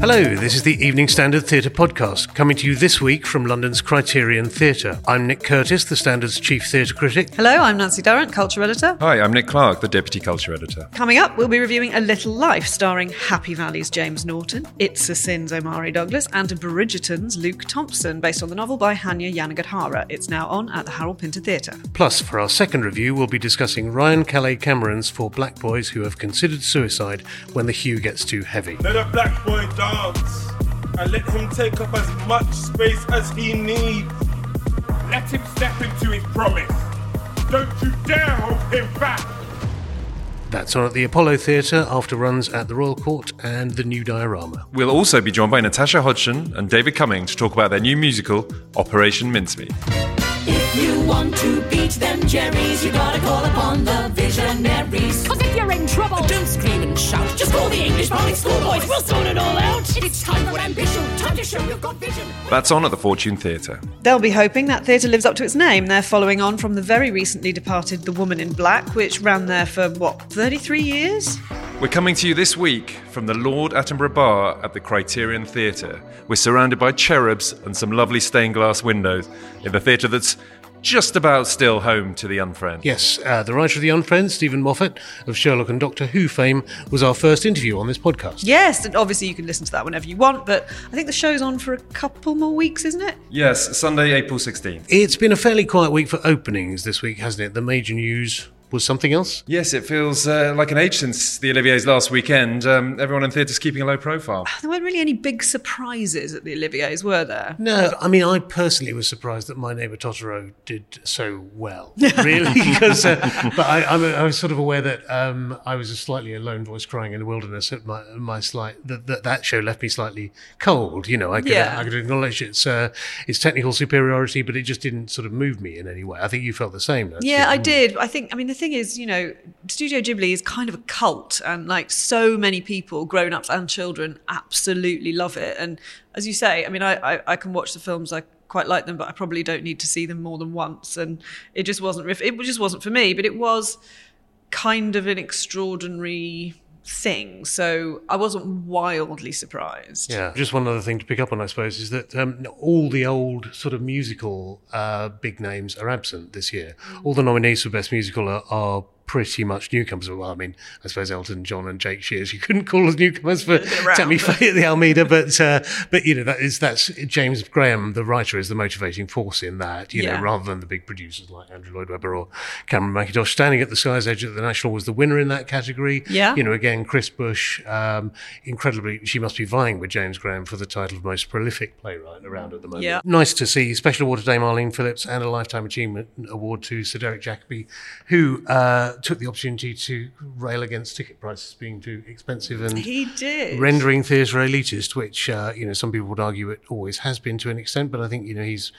Hello, this is the Evening Standard Theatre podcast, coming to you this week from London's Criterion Theatre. I'm Nick Curtis, the Standard's chief theatre critic. Hello, I'm Nancy Durrant, culture editor. Hi, I'm Nick Clark, the deputy culture editor. Coming up, we'll be reviewing A Little Life, starring Happy Valley's James Norton, It's a Sin's Omari Douglas, and Bridgerton's Luke Thompson, based on the novel by Hanya Yanagihara. It's now on at the Harold Pinter Theatre. Plus, for our second review, we'll be discussing Ryan Calais Cameron's For Black Boys Who Have Considered Suicide When the Hue Gets Too Heavy. Let a black boy dance and let him take up as much space as he needs. Let him step into his promise. Don't you dare hold him back. That's on at the Apollo Theatre after runs at the Royal Court and the New Diorama. We'll also be joined by Natasha Hodgson and David Cumming to talk about their new musical, Operation Mincemeat. If you want to beat them Jerry's, you gotta call upon the visionaries. Cause if you're in trouble, don't scream and shout. Just call the English public schoolboys. We'll sort it all out. It's time for ambition. Time to show you've got vision. That's on at the Fortune Theatre. They'll be hoping that theatre lives up to its name. They're following on from the very recently departed The Woman in Black, which ran there for, what, 33 years? We're coming to you this week from the Lord Attenborough Bar at the Criterion Theatre. We're surrounded by cherubs and some lovely stained glass windows in the theatre that's just about still home to the Unfriend. Yes, uh, the writer of The Unfriend, Steven Moffat, of Sherlock and Doctor Who fame, was our first interview on this podcast. Yes, and obviously you can listen to that whenever you want, but I think the show's on for a couple more weeks, isn't it? Yes, Sunday, April 16th. It's been a fairly quiet week for openings this week, hasn't it? The major news was something else? Yes, it feels uh, like an age since the Olivier's last weekend. Um, everyone in theatre's keeping a low profile. There weren't really any big surprises at the Olivier's, were there? No, I mean, I personally was surprised that My Neighbor Totoro did so well, really, because, uh, but I, I'm, I was sort of aware that um, I was a slightly a lone voice crying in the wilderness at my, my slight, that, that that show left me slightly cold, you know, I could, Yeah. I could acknowledge its, uh, its technical superiority, but it just didn't sort of move me in any way. I think you felt the same. don't Yeah, you? I did. I think, I mean, the thing is, you know, Studio Ghibli is kind of a cult, and like so many people, grown ups and children, absolutely love it. And as you say, I mean, I, I, I can watch the films, I quite like them, but I probably don't need to see them more than once. And it just wasn't, it just wasn't for me, but it was kind of an extraordinary thing. So I wasn't wildly surprised. Yeah, just one other thing to pick up on, I suppose, is that um, all the old sort of musical uh, big names are absent this year. All the nominees for Best Musical are, are pretty much newcomers. Well, I mean, I suppose Elton John and Jake Shears you couldn't call as newcomers for Tammy Faye at the Almeida, but uh, but you know that is that's James Graham, the writer, is the motivating force in that. You Yeah. know, rather than the big producers like Andrew Lloyd Webber or Cameron Mackintosh. Standing at the Sky's Edge at the National was the winner in that category. Yeah. you know, again, Chris Bush, um, incredibly, she must be vying with James Graham for the title of most prolific playwright around at the moment. Yeah. Nice to see Special Award to Dame Arlene Phillips and a Lifetime Achievement Award to Sir Derek Jacobi, who uh, took the opportunity to rail against ticket prices being too expensive and He did. rendering theatre elitist, which uh, you know some people would argue it always has been to an extent, but I think you know he's.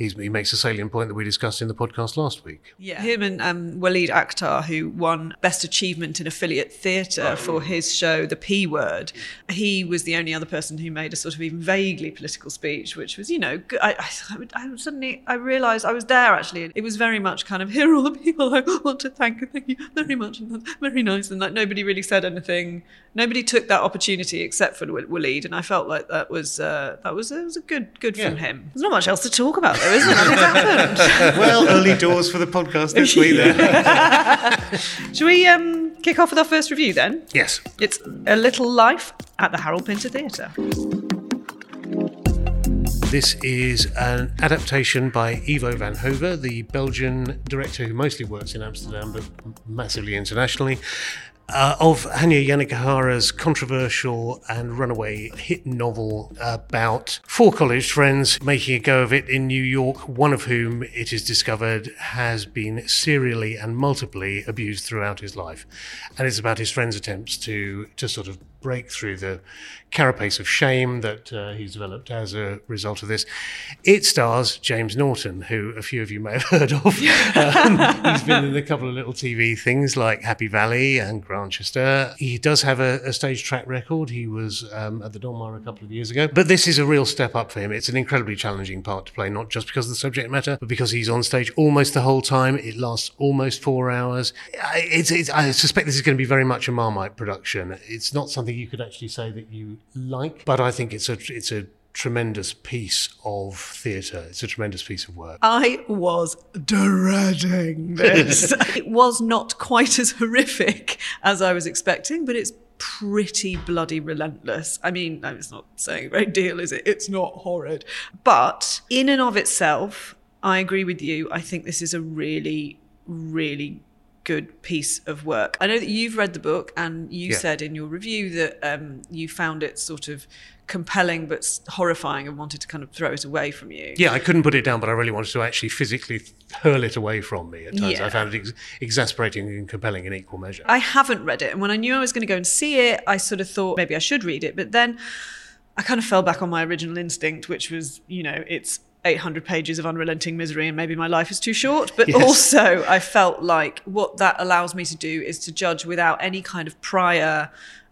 He's, he makes a salient point that we discussed in the podcast last week. Yeah, him and um, Waleed Akhtar, who won Best Achievement in Affiliate Theatre for his show The P Word, he was the only other person who made a sort of even vaguely political speech, which was, you know. I, I, I suddenly I realised I was there actually. It was very much kind of here are all the people I want to thank. Thank you very much, and that's very nice. And like nobody really said anything. Nobody took that opportunity except for Waleed, and I felt like that was uh, that was it was a good good from him. There's not much else to talk about though, is there? Nothing's happened. well, early doors for the podcast this week. Then. Should we um, kick off with our first review then? yes. It's A Little Life at the Harold Pinter Theatre. This is an adaptation by Ivo van Hove, the Belgian director who mostly works in Amsterdam but massively internationally. Uh, of Hanya Yanagihara's controversial and runaway hit novel about four college friends making a go of it in New York, one of whom, it is discovered, has been serially and multiply abused throughout his life. And it's about his friend's attempts to, to sort of break through the carapace of shame that uh, he's developed as a result of this. It stars James Norton, who a few of you may have heard of. um, he's been in a couple of little TV things like Happy Valley and Grantchester. He does have a, a stage track record. He was um, at the Donmar a couple of years ago. But this is a real step up for him. It's an incredibly challenging part to play, not just because of the subject matter, but because he's on stage almost the whole time. It lasts almost four hours. It's, it's, I suspect this is going to be very much a Marmite production. It's not something you could actually say that you like, but I think it's a it's a tremendous piece of theatre. It's a tremendous piece of work. I was dreading this. it was not quite as horrific as I was expecting, but it's pretty bloody relentless. I mean, no, it's not saying a great deal, is it? It's not horrid. But in and of itself, I agree with you. I think this is a really, really good piece of work. I know that you've read the book and you Yeah. said in your review that um, you found it sort of compelling but horrifying and wanted to kind of throw it away from you. Yeah, I couldn't put it down, but I really wanted to actually physically hurl it away from me at times. Yeah. I found it ex- exasperating and compelling in equal measure. I haven't read it. And when I knew I was going to go and see it, I sort of thought maybe I should read it. But then I kind of fell back on my original instinct, which was, you know, it's 800 pages of unrelenting misery and maybe my life is too short. But Yes. also, I felt like what that allows me to do is to judge without any kind of prior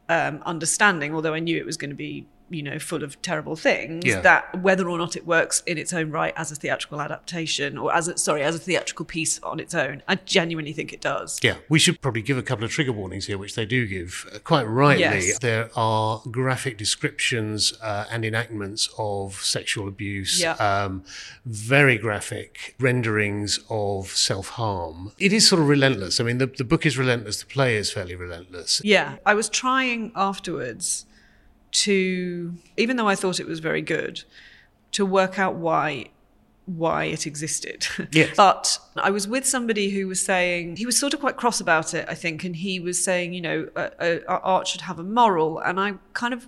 um, understanding, although I knew it was going to be. You know, full of terrible things. Yeah. That whether or not it works in its own right as a theatrical adaptation, or as a sorry, as a theatrical piece on its own, I genuinely think it does. Yeah, we should probably give a couple of trigger warnings here, which they do give uh, quite rightly. Yes. There are graphic descriptions uh, and enactments of sexual abuse, Yeah. um, very graphic renderings of self harm. It is sort of relentless. I mean, the, the book is relentless, the play is fairly relentless. Yeah, I was trying afterwards to, even though I thought it was very good, to work out why why it existed. Yes. but I was with somebody who was saying he was sort of quite cross about it, I think, and he was saying, you know, uh, uh, art should have a moral, and I kind of.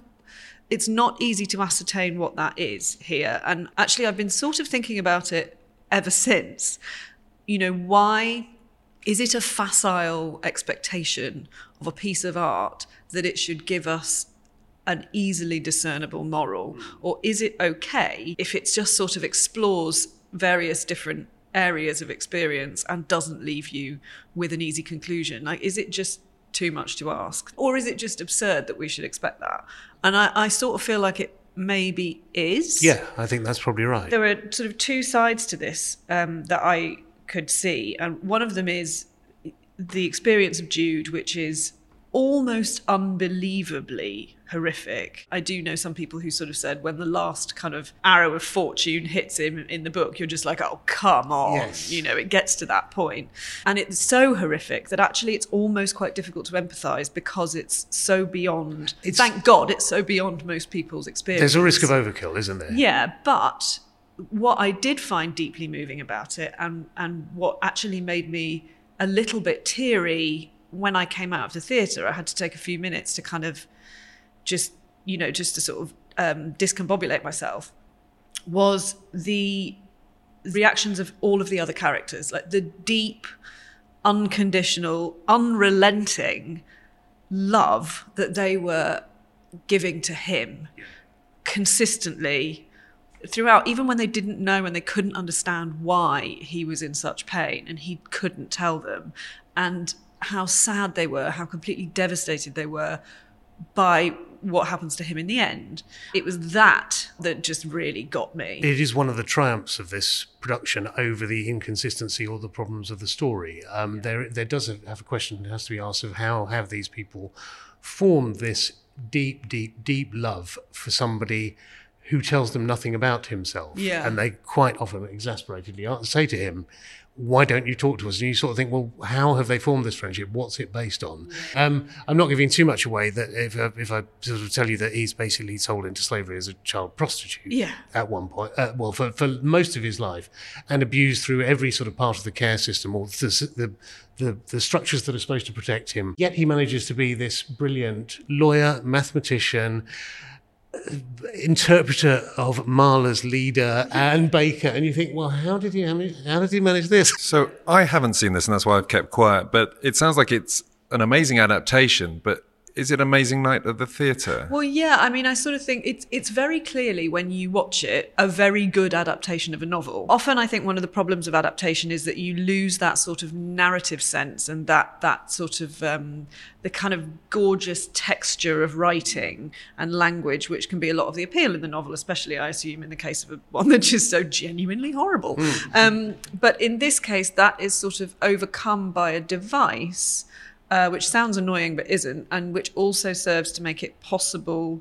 It's not easy to ascertain what that is here. And actually, I've been sort of thinking about it ever since. You know, why is it a facile expectation of a piece of art that it should give us an easily discernible moral? Or is it okay if it just sort of explores various different areas of experience and doesn't leave you with an easy conclusion? Like, is it just too much to ask? Or is it just absurd that we should expect that? And I, I sort of feel like it maybe is. Yeah, I think that's probably right. There are sort of two sides to this um, that I could see. And one of them is the experience of Jude, which is almost unbelievably horrific. I do know some people who sort of said when the last kind of arrow of fortune hits him in the book, you're just like, oh, come on. Yes. You know, it gets to that point. And it's so horrific that actually it's almost quite difficult to empathize because it's so beyond, It's- thank God, it's so beyond most people's experience. There's a risk of overkill, isn't there? Yeah, but what I did find deeply moving about it, and and what actually made me a little bit teary when I came out of the theatre, I had to take a few minutes to kind of just you know just to sort of um, discombobulate myself. Was the reactions of all of the other characters, like the deep, unconditional, unrelenting love that they were giving to him consistently throughout, even when they didn't know and they couldn't understand why he was in such pain and he couldn't tell them, and how sad they were, how completely devastated they were by what happens to him in the end. It was that that just really got me. It is one of the triumphs of this production over the inconsistency or the problems of the story. Um, There, there does have a question that has to be asked of how have these people formed this deep, deep, deep love for somebody who tells them nothing about himself. Yeah. And they quite often exasperatedly say to him, why don't you talk to us? And you sort of think, well, how have they formed this friendship? What's it based on? Um, I'm not giving too much away that if, uh, if I sort of tell you that he's basically sold into slavery as a child prostitute Yeah. at one point, uh, well, for, for most of his life, and abused through every sort of part of the care system or the, the, the, the structures that are supposed to protect him. Yet he manages to be this brilliant lawyer, mathematician, interpreter of Mahler's Lieder and Baker, and you think, well, how did he how did he manage this? So I haven't seen this, and that's why I've kept quiet. But it sounds like it's an amazing adaptation. But is it Amazing Night at the Theatre? Well, yeah, I mean, I sort of think it's it's very clearly when you watch it a very good adaptation of a novel. Often, I think one of the problems of adaptation is that you lose that sort of narrative sense and that that sort of um, the kind of gorgeous texture of writing and language, which can be a lot of the appeal in the novel, especially I assume in the case of a, one that's just so genuinely horrible. Um, but in this case, that is sort of overcome by a device uh, which sounds annoying but isn't, and which also serves to make it possible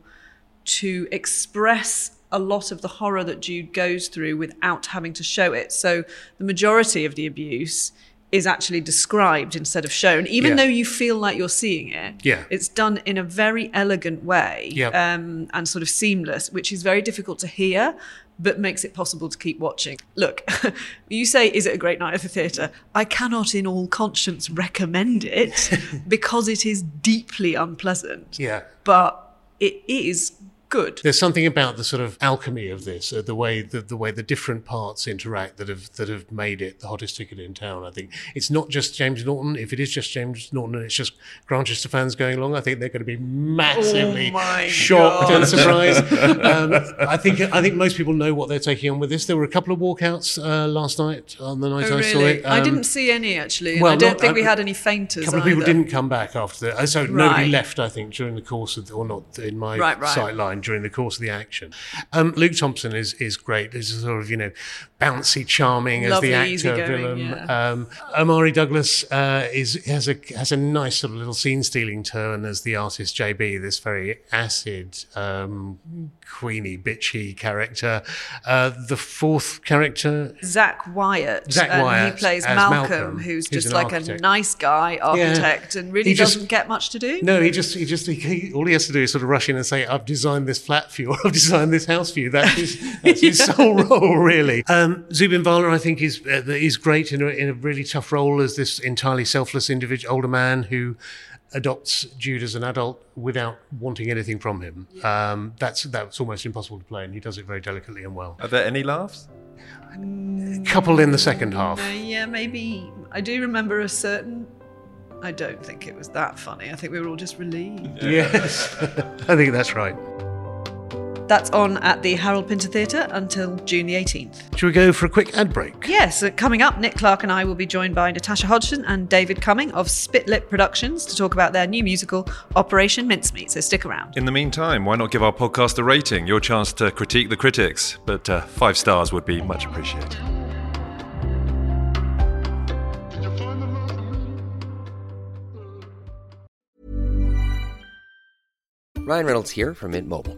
to express a lot of the horror that Jude goes through without having to show it. So the majority of the abuse is actually described instead of shown, even Yeah. though you feel like you're seeing it. Yeah. It's done in a very elegant way Yeah. um, and sort of seamless, which is very difficult to hear, but makes it possible to keep watching. Look, you say, is it a great night at the theatre? I cannot, in all conscience, recommend it because it is deeply unpleasant, Yeah. but it is good. There's something about the sort of alchemy of this, uh, the way the, the way the different parts interact that have that have made it the hottest ticket in town. I think it's not just James Norton. If it is just James Norton and it's just Grantchester fans going along, I think they're going to be massively Oh shocked God. and surprised. um, I think I think most people know what they're taking on with this. There were a couple of walkouts uh, last night on the night Oh, I saw really? it. I Um, didn't see any actually. well, I don't not- think we uh, had any fainters. A couple of people didn't come back after the. uh, So nobody left, I think, during the course of, the, or not in my Right, right. sight line during the course of the action. Um, Luke Thompson is is great. He's sort of you know bouncy, charming as Lovely, the actor villain. yeah. Um, Omari Douglas uh, is has a has a nice sort of little scene stealing turn as the artist JB. This very acid, um, queeny, bitchy character. Uh, the fourth character Zach Wyatt. Zach and Wyatt He plays Malcolm, Malcolm, who's who's just like architect. a nice guy architect and really just- doesn't get much to do. No, he just he just he, he, all he has to do is sort of rush in and say, "I've designed this flat for you. I've designed this house for you." That's his, that's his sole role, really. Um, Zubin Varla, I think, is uh, is great in a, in a really tough role as this entirely selfless individual, older man who adopts Jude as an adult without wanting anything from him. Um, that's that's almost impossible to play, and he does it very delicately and well. Are there any laughs? A Couple in the second half. Uh, yeah, maybe. I do remember a certain. I don't think it was that funny. I think we were all just relieved. Yes, I think that's right. That's on at the Harold Pinter Theatre until June the 18th. Should we go for a quick ad break? Yes, uh, coming up, Nick Clark and I will be joined by Natasha Hodgson and David Cumming of Spitlip Productions to talk about their new musical, Operation Mincemeat. So stick around. In the meantime, why not give our podcast a rating? Your chance to critique the critics, but uh, five stars would be much appreciated. Ryan Reynolds here from Mint Mobile.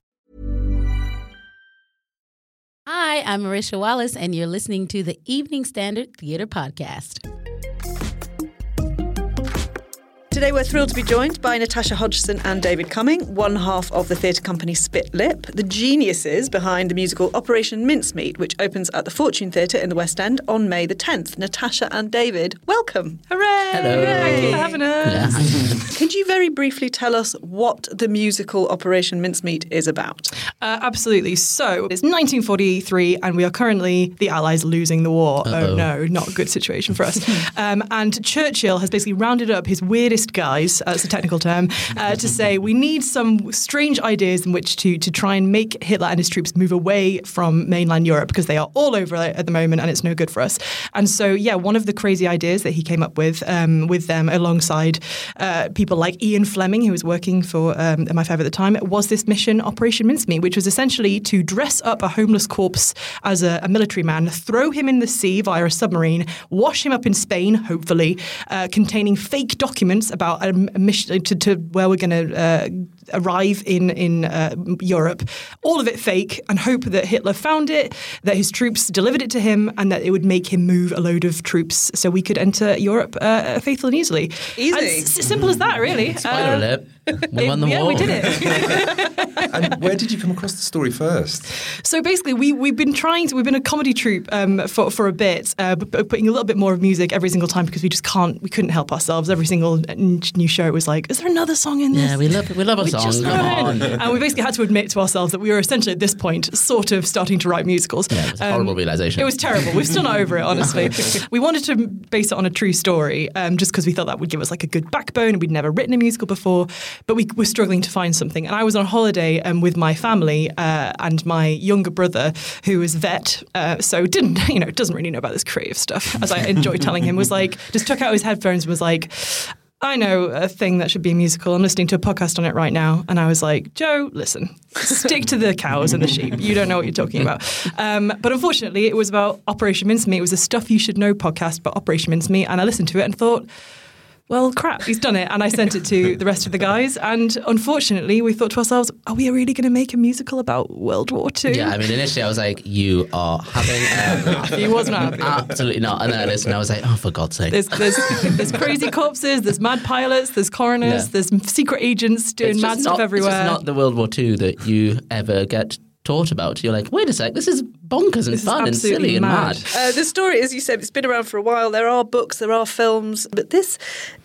Hi, I'm Marisha Wallace, and you're listening to the Evening Standard Theater Podcast. Today we're thrilled to be joined by Natasha Hodgson and David Cumming, one half of the theatre company Spit Lip, the geniuses behind the musical Operation Mincemeat, which opens at the Fortune Theatre in the West End on May the 10th. Natasha and David, welcome. Hooray! Hello. Thank you for having us. Could you very briefly tell us what the musical Operation Mincemeat is about? Uh, absolutely. So it's 1943, and we are currently the Allies losing the war. Uh-oh. Oh no, not a good situation for us. um, and Churchill has basically rounded up his weirdest guys, that's a technical term, uh, to say we need some strange ideas in which to to try and make Hitler and his troops move away from mainland Europe because they are all over at the moment, and it's no good for us. And so, yeah, one of the crazy ideas that he came up with um, with them alongside uh, people like Ian Fleming, who was working for um, MI5 at the time, was this mission Operation Mincemeat, which was essentially to dress up a homeless corpse as a, a military man, throw him in the sea via a submarine, wash him up in Spain, hopefully, uh, containing fake documents about a, mission to, to where we're going to uh, arrive in in uh, Europe. All of it fake, and hope that Hitler found it, that his troops delivered it to him, and that it would make him move a load of troops so we could enter Europe uh, faithfully and easily. Easy. And it's as simple as that, really. Spoiler Uh, alert. We won the yeah, war. we did it. and where did you come across the story first? So basically, we we've been trying to. We've been a comedy troupe um, for for a bit, uh, but, but putting a little bit more of music every single time because we just can't. We couldn't help ourselves. Every single new show it was like, is there another song in this? Yeah, we love we love a We song. Just Come on. And we basically had to admit to ourselves that we were essentially at this point sort of starting to write musicals. Yeah, it was a horrible realization. It was terrible. We're still not over it, honestly. we wanted to base it on a true story um, just because we thought that would give us like a good backbone and we'd never written a musical before, but we were struggling to find something. And I was on holiday um, with my family uh, and my younger brother, who is vet, uh, so didn't, you know, doesn't really know about this creative stuff, as I enjoy telling him, was like, just took out his headphones and was like, I know a thing that should be a musical. I'm listening to a podcast on it right now. And I was like, Joe, listen, stick to the cows and the sheep. You don't know what you're talking about. Um, but unfortunately, it was about Operation Mincemeat. It was a Stuff You Should Know podcast about Operation Mincemeat. And I listened to it and thought, well, crap, he's done it. And I sent it to the rest of the guys. And unfortunately, we thought to ourselves, are we really going to make a musical about World War II? Yeah, I mean, initially I was like, "You are having." Um, He was not happy. Absolutely not. And then I listened. I was like, "Oh, for God's sake!" There's, there's, there's crazy corpses, there's mad pilots, there's coroners, Yeah. there's secret agents doing mad just stuff not, everywhere. It's just not the World War II that you ever get taught about. You're like, wait a sec, this is bonkers and This fun and absolutely silly and mad. mad. Uh, the story, as you said, it's been around for a while. There are books, there are films, but this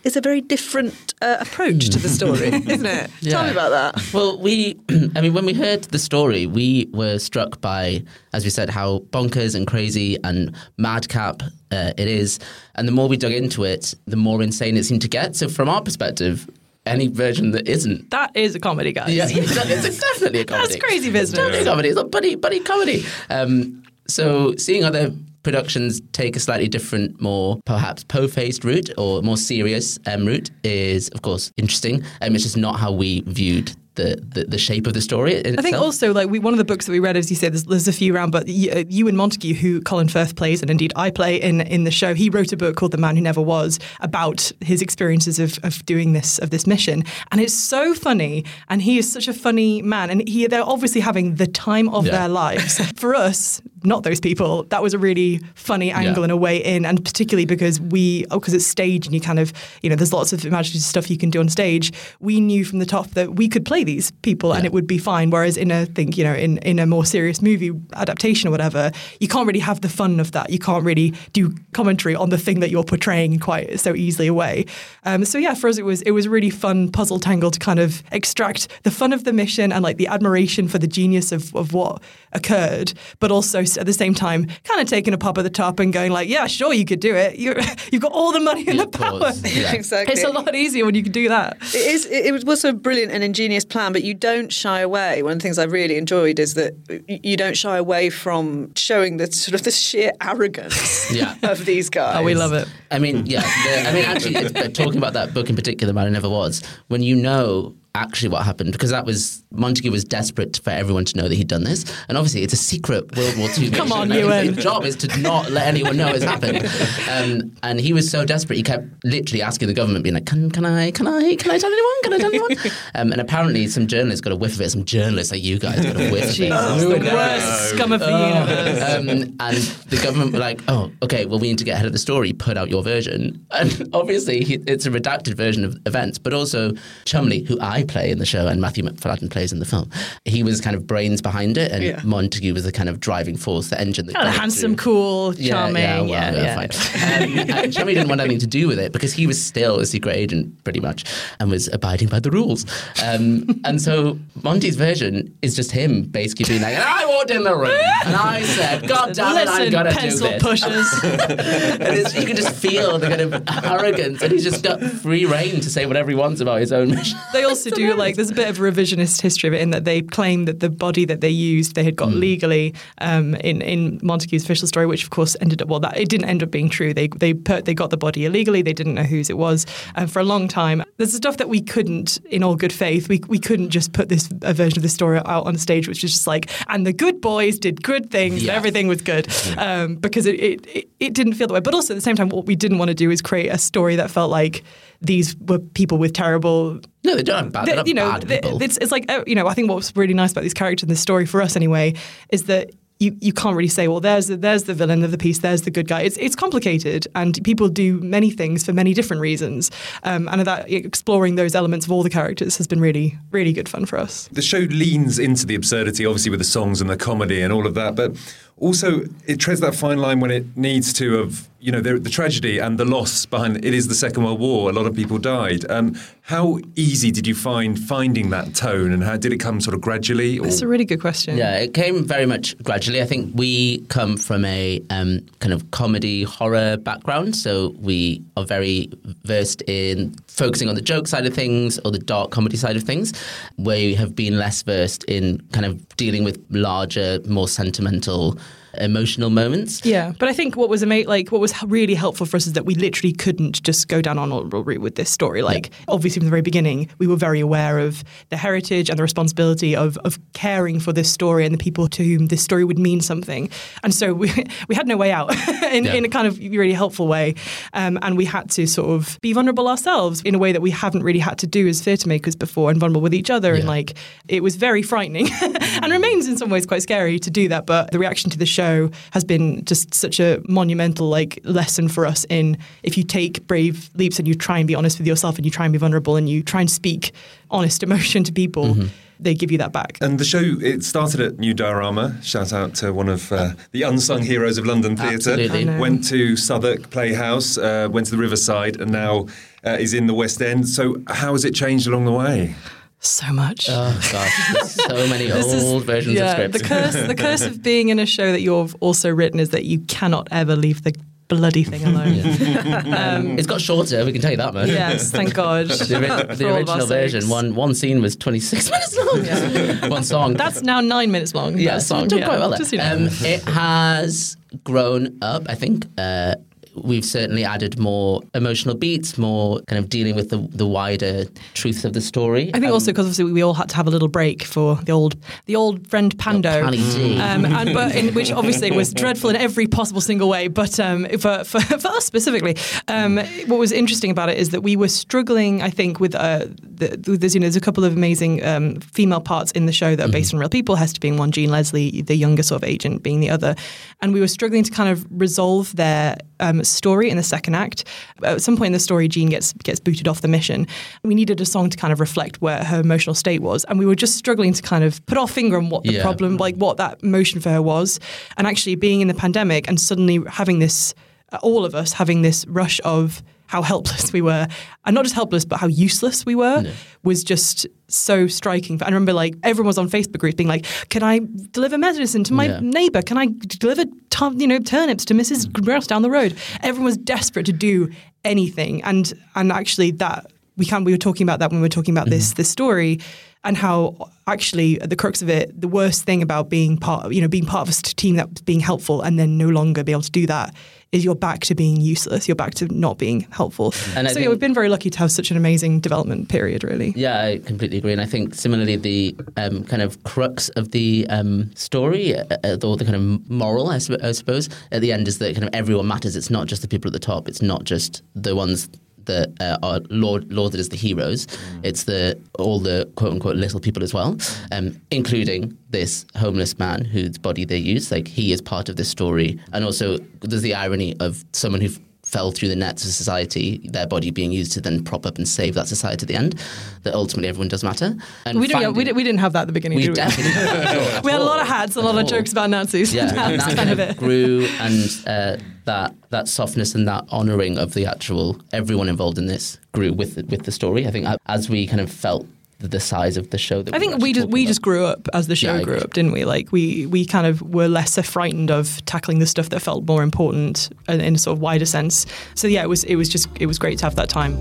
is a very different uh, approach to the story, isn't it? Tell me about that. Well, we, I mean, when we heard the story, we were struck by, as we said, how bonkers and crazy and madcap uh, it is. And the more we dug into it, the more insane it seemed to get. So, from our perspective, any version that isn't. That is a comedy, guys. Yeah, it's, it's definitely a comedy. That's crazy It's business. definitely a comedy. It's a buddy, buddy comedy. Um, so, seeing other productions take a slightly different, more perhaps po-faced route or more serious um, route is, of course, interesting. Um, it's just not how we viewed the, the, the shape of the story. I think also like we one of the books that we read, as you said, there's, there's a few around, but you, uh, Ewen Montagu, who Colin Firth plays, and indeed I play in in the show, he wrote a book called The Man Who Never Was about his experiences of, of doing this of this mission, and it's so funny, and he is such a funny man, and he they're obviously having the time of Yeah. their lives. For us, not those people, that was a really funny angle Yeah. and a way in, and particularly because we, oh, because it's stage and you kind of, you know, there's lots of imaginative stuff you can do on stage. We knew from the top that we could play these people and it would be fine. Whereas in a thing, you know, in, in a more serious movie adaptation or whatever, you can't really have the fun of that. You can't really do commentary on the thing that you're portraying quite so easily away. Um, so yeah, for us it was it was a really fun puzzle tangle to kind of extract the fun of the mission and like the admiration for the genius of, of what occurred, but also at the same time kind of taking a pop at the top and going like, yeah, sure, you could do it. You're, you've got all the money and the power. Exactly. It's a lot easier when you can do that. It is. It it was a brilliant and ingenious plan, but you don't shy away. One of the things I really enjoyed is that you don't shy away from showing the sort of the sheer arrogance Yeah. of these guys. Oh, we love it. I mean, yeah. The, I mean, actually, uh, talking about that book in particular, Man Who Never Was, when you know actually what happened because that was Montagu was desperate for everyone to know that he'd done this, and obviously it's a secret World War II. Come on, Like, Ewen. His job is to not let anyone know it's happened, um, and he was so desperate he kept literally asking the government, being like, "Can can I can I can I tell anyone? Can I tell anyone?" um, and apparently some journalists got a whiff of it. Some journalists like you guys got a whiff of it. Jesus, the worst scum of the universe. Um, and the government were like, "Oh, okay. Well, we need to get ahead of the story. Put out your version." And obviously, he, it's a redacted version of events. But also, Chumley, who I play in the show and Matthew Macfadyen plays in the film, he was kind of brains behind it, and Yeah. Montagu was the kind of driving force, the engine that Kind of handsome, through. cool, Yeah, charming. Yeah, well, yeah, yeah, yeah. fine. Um, didn't want anything to do with it because he was still a secret agent, pretty much, and was abiding by the rules. Um, and so Monty's version is just him basically being like, and I walked in the room and I said, God damn it, I'm Listen, gonna pencil do this. pushers. and it's, you can just feel the kind of arrogance, and he's just got free reign to say whatever he wants about his own mission. they also do like there's a bit of revisionist history of it in that they claim that the body that they used they had got Hmm. legally um, in in Montagu's official story, which of course ended up well that it didn't end up being true. They they put they got the body illegally. They didn't know whose it was, and for a long time there's stuff that we couldn't, in all good faith, we we couldn't just put this a version of the story out on stage, which is just like and the good boys did good things, and everything was good, um, because it, it it it didn't feel that way. But also at the same time, what we didn't want to do is create a story that felt like these were people with terrible No, they don't. Bad. They're the- not you know, bad the- people. it's, it's like uh, you know, I think what's really nice about these characters and this story for us anyway is that. You, you can't really say well there's the, there's the villain of the piece there's the good guy it's it's complicated and people do many things for many different reasons um, and that exploring those elements of all the characters has been really really good fun for us The show leans into the absurdity, obviously, with the songs and the comedy and all of that, but also it treads that fine line when it needs to of you know the, the tragedy and the loss behind it is the Second World War. A lot of people died. Um, how easy did you find finding that tone, and how did it come sort of gradually? Or? that's a really good question Yeah, it came very much gradually. I think we come from a um, kind of comedy horror background, so we are very versed in focusing on the joke side of things or the dark comedy side of things. where you have been less versed in kind of dealing with larger, more sentimental, emotional moments. Yeah, but I think what was ama- like what was really helpful for us is that we literally couldn't just go down on a route with this story. Like obviously from the very beginning, we were very aware of the heritage and the responsibility of of caring for this story and the people to whom this story would mean something. And so we we had no way out in, Yeah. in a kind of really helpful way, um, and we had to sort of be vulnerable ourselves in a way that we haven't really had to do as theatre makers before, and vulnerable with each other. And like it was very frightening, and remains in some ways quite scary to do that. But the reaction to the show has been just such a monumental like lesson for us in if you take brave leaps and you try and be honest with yourself and you try and be vulnerable and you try and speak honest emotion to people, they give you that back. And the show it started at New Diorama. Shout out to one of uh, the unsung heroes of London theatre. Absolutely. I know. Went to Southwark Playhouse, uh, went to the Riverside, and now uh, is in the West End. So how has it changed along the way? So much. Oh gosh, so many This is- old versions yeah, of scripts. The curse, the curse of being in a show that you've also written is that you cannot ever leave the bloody thing alone. um, it's got shorter, we can tell you that much. Yes, thank God. the, ori- the For all of our original version, sakes. one one scene was 26 minutes long. one song. That's now nine minutes long. yeah, song. it done yeah. quite well. there. Just, you know. um, it has grown up, I think. Uh, we've certainly added more emotional beats, more kind of dealing with the, the wider truth of the story. I think Um, also because obviously we all had to have a little break for the old the old friend Pando, um, and but in, which obviously was dreadful in every possible single way. But um, for, for for us specifically, um, what was interesting about it is that we were struggling. I think with uh, the, there's you know there's a couple of amazing um, female parts in the show that are based on real people. Hester being one, Jean Leslie, the younger sort of agent, being the other, and we were struggling to kind of resolve their um, story in the second act. At some point in the story, Jean gets gets booted off the mission. We needed a song to kind of reflect where her emotional state was, and we were just struggling to kind of put our finger on what the Yeah. problem, like what that emotion for her was. And actually, being in the pandemic and suddenly having this, all of us having this rush of how helpless we were, and not just helpless, but how useless we were, was just so striking. I remember like everyone was on Facebook groups being like, "Can I deliver medicine to my Yeah. neighbour? Can I deliver tu- you know turnips to Mrs. Mm. Grouse down the road?" Everyone was desperate to do anything, and and actually that we can we were talking about that when we were talking about this mm-hmm. this story and how actually at the crux of it the worst thing about being part you know being part of a team that's being helpful and then no longer be able to do that is you're back to being useless you're back to not being helpful And so yeah we've been very lucky to have such an amazing development period really Yeah, I completely agree. And I think similarly, the um, kind of crux of the um, story, uh, uh, or the kind of moral, I, I suppose, at the end is that kind of everyone matters. It's not just the people at the top. It's not just the ones that uh, are laud- lauded as the heroes. It's the all the quote unquote little people as well, um, including this homeless man whose body they use. Like he is part of this story, and also there's the irony of someone who fell through the nets of society, their body being used to then prop up and save that society at the end. That ultimately everyone does matter. And we, didn't, yeah, finding- we, didn't, we didn't have that at the beginning We did we? definitely didn't have that at all. we had a lot of hats a lot of jokes about Nazis yeah, and that kind of it of grew, and uh, that that softness and that honouring of the actual everyone involved in this grew with the, with the story. I think as we kind of felt the, the size of the show. That I were think we just we about. just grew up as the show Yeah, grew up, didn't we? Like we we kind of were less frightened of tackling the stuff that felt more important in, in a sort of wider sense. So yeah, it was it was just it was great to have that time.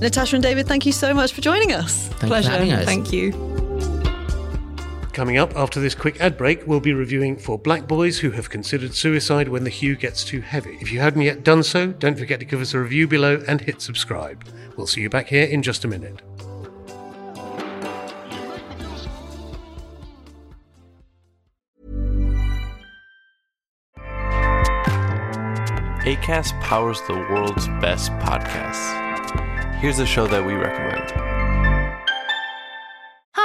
Natasha and David, thank you so much for joining us. Pleasure. Thank you. Coming up after this quick ad break, we'll be reviewing for black boys who have considered suicide when the hue gets too heavy. If you haven't yet done so, don't forget to give us a review below and hit subscribe. We'll see you back here in just a minute. ACAST powers the world's best podcasts. Here's a show that we recommend.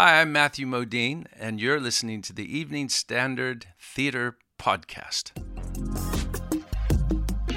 Hi, I'm Matthew Modine, and you're listening to the Evening Standard Theatre Podcast.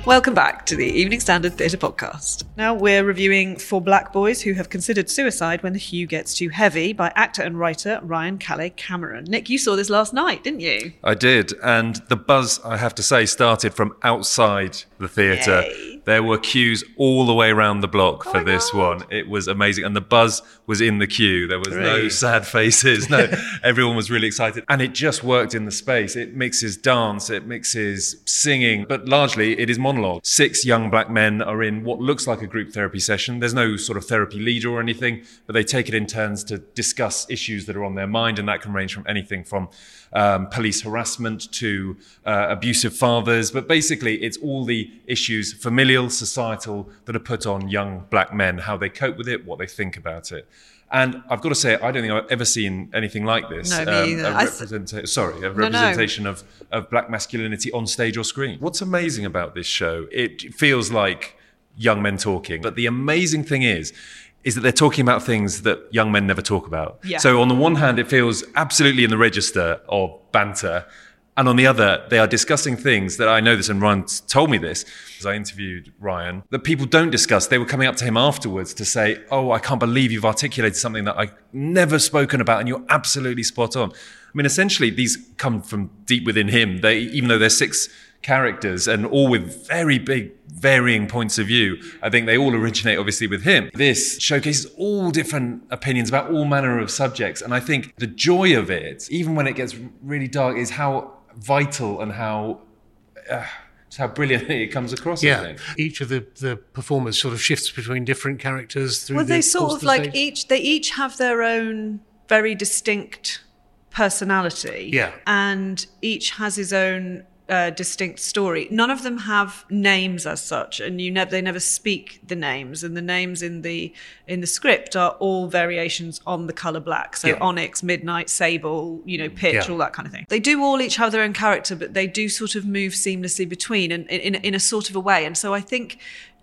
Welcome back to the Evening Standard Theatre Podcast. Now we're reviewing For Black Boys Who Have Considered Suicide When the Hue Gets Too Heavy by actor and writer Ryan Calais Cameron. Nick, you saw this last night, didn't you? I did, and the buzz, I have to say, started from outside the theatre. There were queues all the way around the block oh for this one. It was amazing, and the buzz was in the queue. There was no sad faces. No, everyone was really excited, and it just worked in the space. It mixes dance, it mixes singing, but largely it is monologue. Six young black men are in what looks like a group therapy session. There's no sort of therapy leader or anything, but they take it in turns to discuss issues that are on their mind, and that can range from anything from um, police harassment to uh, abusive fathers. But basically, it's all the issues, familial, societal, that are put on young black men, how they cope with it, what they think about it. And I've got to say, I don't think I've ever seen anything like this. Um, No, me either. a I th- representa- sorry, a No, no. representation of, of black masculinity on stage or screen. What's amazing about this show, it feels like young men talking. But the amazing thing is, is that they're talking about things that young men never talk about. Yeah. So on the one hand, it feels absolutely in the register of banter. And on the other, they are discussing things that I know this, and Ryan told me this as I interviewed Ryan, that people don't discuss. They were coming up to him afterwards to say, Oh, I can't believe you've articulated something that I've never spoken about, and you're absolutely spot on. I mean, essentially, these come from deep within him. They, even though they're six characters and all with very big varying points of view. I think they all originate obviously with him. This showcases all different opinions about all manner of subjects. And I think the joy of it, even when it gets really dark, is how vital and how. Uh, just how brilliantly it comes across. I Yeah, think. each of the, the performers sort of shifts between different characters through Well, the they sort of the like stage. each, they each have their own very distinct personality. Yeah. And each has his own uh, distinct story. None of them have names as such, and you never they never speak the names. And the names in the in the script are all variations on the color black. So Yeah. onyx, midnight, sable, you know, pitch, Yeah. all that kind of thing. They do all each have their own character, but they do sort of move seamlessly between and in, in, in a sort of a way. And so I think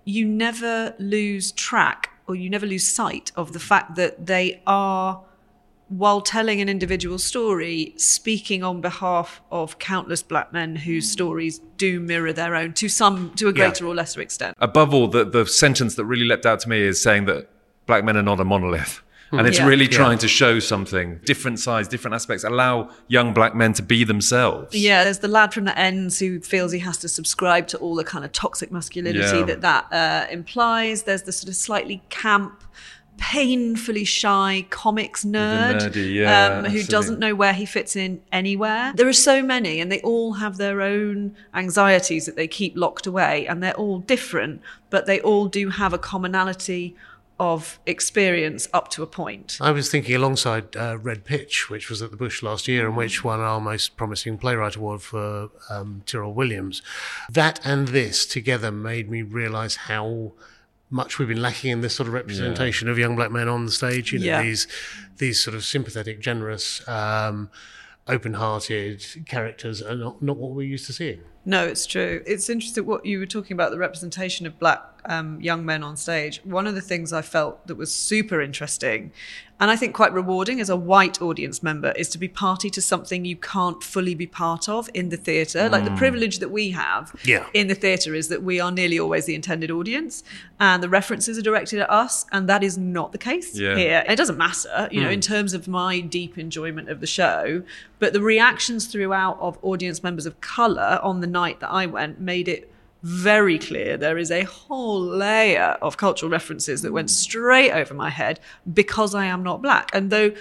you never lose track or you never lose sight of the fact that they are while telling an individual story, speaking on behalf of countless black men whose stories do mirror their own to some to a greater yeah. or lesser extent. Above all, the, the sentence that really leapt out to me is saying that black men are not a monolith. And it's Yeah. really Yeah. trying to show something, different sides, different aspects, allow young black men to be themselves. Yeah, there's the lad from the ends who feels he has to subscribe to all the kind of toxic masculinity Yeah. that that uh, implies. There's the sort of slightly camp, painfully shy comics nerd nerdy, yeah, um, who doesn't know where he fits in anywhere. There are so many, and they all have their own anxieties that they keep locked away, and they're all different, but they all do have a commonality of experience up to a point. I was thinking alongside uh, Red Pitch, which was at the Bush last year and which won our most promising playwright award for um, Tyrell Williams. That and this together made me realise how much we've been lacking in this sort of representation of young black men on the stage. You know, Yeah. these these sort of sympathetic, generous, um, open-hearted characters are not, not what we're used to seeing. No, it's true. It's interesting what you were talking about the representation of black um, young men on stage. One of the things I felt that was super interesting and I think quite rewarding as a white audience member is to be party to something you can't fully be part of in the theatre. Like the Mm. privilege that we have Yeah. in the theatre is that we are nearly always the intended audience and the references are directed at us, and that is not the case Yeah. here. It doesn't matter, you know, Mm. in terms of my deep enjoyment of the show, but the reactions throughout of audience members of colour on the night that I went made it very clear there is a whole layer of cultural references that went straight over my head because I am not black. And though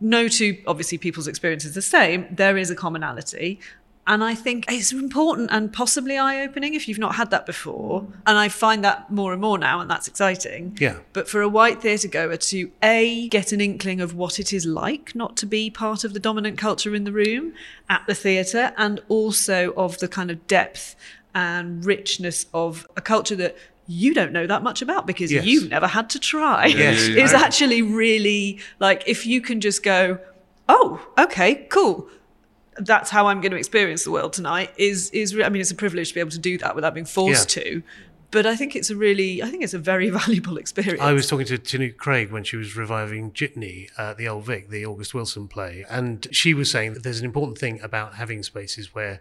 no two obviously people's experience is the same, there is a commonality. And I think it's important and possibly eye opening if you've not had that before. And I find that more and more now, and that's exciting. Yeah. But for a white theatre goer to A, get an inkling of what it is like not to be part of the dominant culture in the room at the theatre, and also of the kind of depth and richness of a culture that you don't know that much about because Yes. you've never had to try. Yes. Is actually really like if you can just go, oh, okay, cool. That's how I'm going to experience the world tonight. Is is I mean, it's a privilege to be able to do that without being forced Yeah. to. But I think it's a really, I think it's a very valuable experience. I was talking to Tinuke Craig when she was reviving Jitney, uh, the Old Vic, the August Wilson play, and she was saying that there's an important thing about having spaces where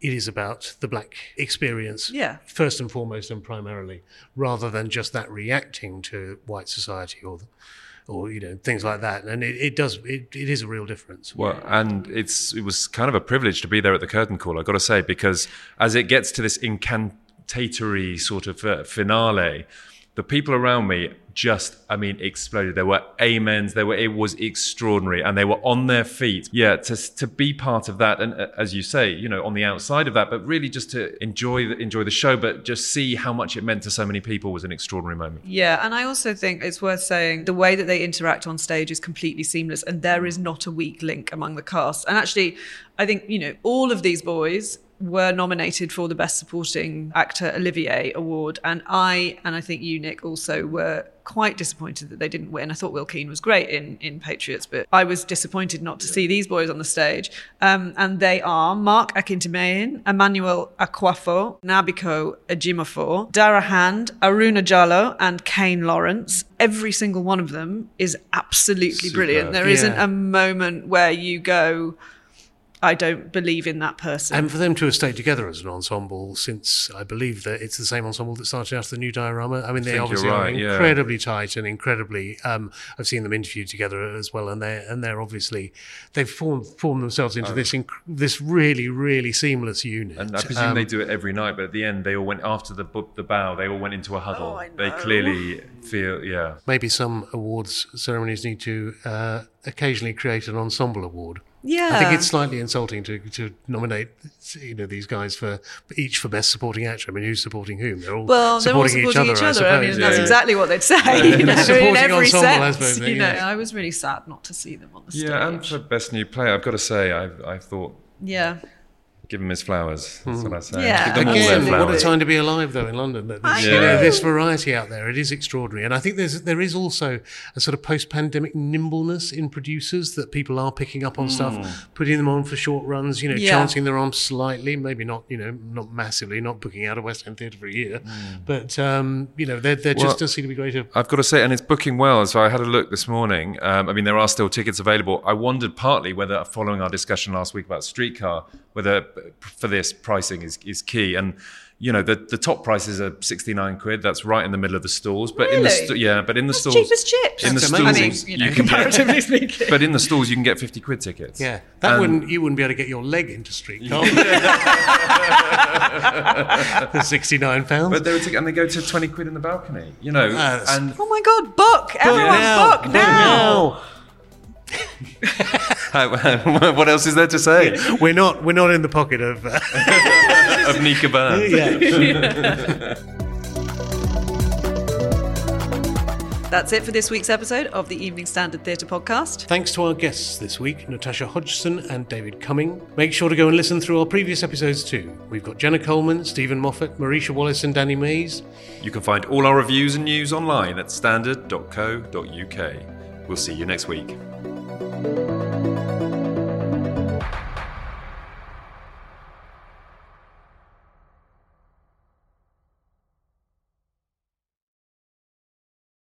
it is about the black experience, Yeah. first and foremost and primarily, rather than just that reacting to white society or, or you know things like that. And it, it does, it, it is a real difference. Well, and it's it was kind of a privilege to be there at the curtain call. I got to say because as it gets to this incantatory sort of uh, finale, the people around me just, I mean, exploded. There were amens. There were. It was extraordinary, and they were on their feet. Yeah, to to be part of that, and uh, as you say, you know, on the outside of that, but really just to enjoy the, enjoy the show, but just see how much it meant to so many people was an extraordinary moment. Yeah, and I also think it's worth saying the way that they interact on stage is completely seamless, and there is not a weak link among the cast. And actually, I think you know all of these boys were nominated for the Best Supporting Actor Olivier Award, and I and I think you, Nick, also were quite disappointed that they didn't win. I thought Will Keen was great in in Patriots, but I was disappointed not to see these boys on the stage. Um, and they are Mark Akintimehin, Emmanuel Akwafo, Nnabiko Ejimofor, Darragh Hand, Aruna Jalloh, and Kaine Lawrence. Every single one of them is absolutely brilliant. There Yeah. not a moment where you go, I don't believe in that person. And for them to have stayed together as an ensemble since I believe that it's the same ensemble that started after the new diorama. I mean, they think you're obviously right, are yeah. incredibly tight and incredibly. Um, I've seen them interviewed together as well, and they're and they're obviously they've formed formed themselves into Oh. this inc- this really really seamless unit. And I presume Um, they do it every night, but at the end, they all went after the bu- the bow. They all went into a huddle. They clearly feel, yeah. Maybe some awards ceremonies need to uh, occasionally create an ensemble award. I think it's slightly insulting to, to nominate, you know, these guys for each for best supporting actor. I mean, who's supporting whom? They're all Well, they're all supporting, supporting each other. I, I mean, that's Yeah. exactly what they'd say. Yeah. you know, in Supporting every ensemble, I sense. suppose, you know, yeah. I was really sad not to see them on the stage. Yeah, and for best new play, I've got to say, I I thought Yeah. Give him his flowers. That's what I say. Yeah. Give them all their Again, what a time to be alive, though, in London. That there's, I you know, know. this variety out there. It is extraordinary, and I think there's there is also a sort of post-pandemic nimbleness in producers that people are picking up on Mm. stuff, putting them on for short runs. You know, Yeah. chancing their arms slightly, maybe not, you know, not massively, not booking out a West End theatre for a year, but um, you know, there there Mm. Well, just does seem to be greater. I've got to say, and it's booking well. So I had a look this morning. Um, I mean, there are still tickets available. I wondered partly whether, following our discussion last week about Streetcar, whether for this pricing is, is key. And you know, the, the top prices are sixty nine quid. That's right in the middle of the stalls. But in the sto- yeah, but in the stalls, cheap as chips. In the That's stalls, amazing. I mean, you know, can comparatively get, speaking. But in the stalls, you can get fifty quid tickets. Yeah, that And- wouldn't you wouldn't be able to get your leg into streetcar for sixty nine pounds. But they were and they go to twenty quid in the balcony. You know, Ah, and Oh my God, book! Everyone now, book book now! How- what else is there to say? We're not we're not in the pocket of. Uh, of Nica Burns. yeah. That's it for this week's episode of the Evening Standard Theatre Podcast. Thanks to our guests this week, Natasha Hodgson and David Cumming. Make sure to go and listen through our previous episodes too. We've got Jenna Coleman, Steven Moffat, Marisha Wallace, and Danny Mays. You can find all our reviews and news online at standard.co.uk. We'll see you next week.